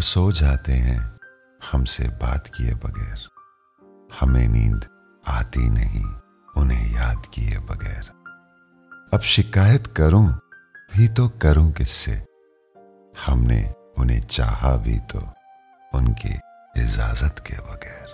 वो सो जाते हैं हमसे बात किए बगैर। हमें नींद आती नहीं, उन्हें याद किए बगैर। अब शिकायत करूँ भी तो करूँ किससे? हमने उन्हें चाहा भी तो उनकी इजाज़त के बगैर।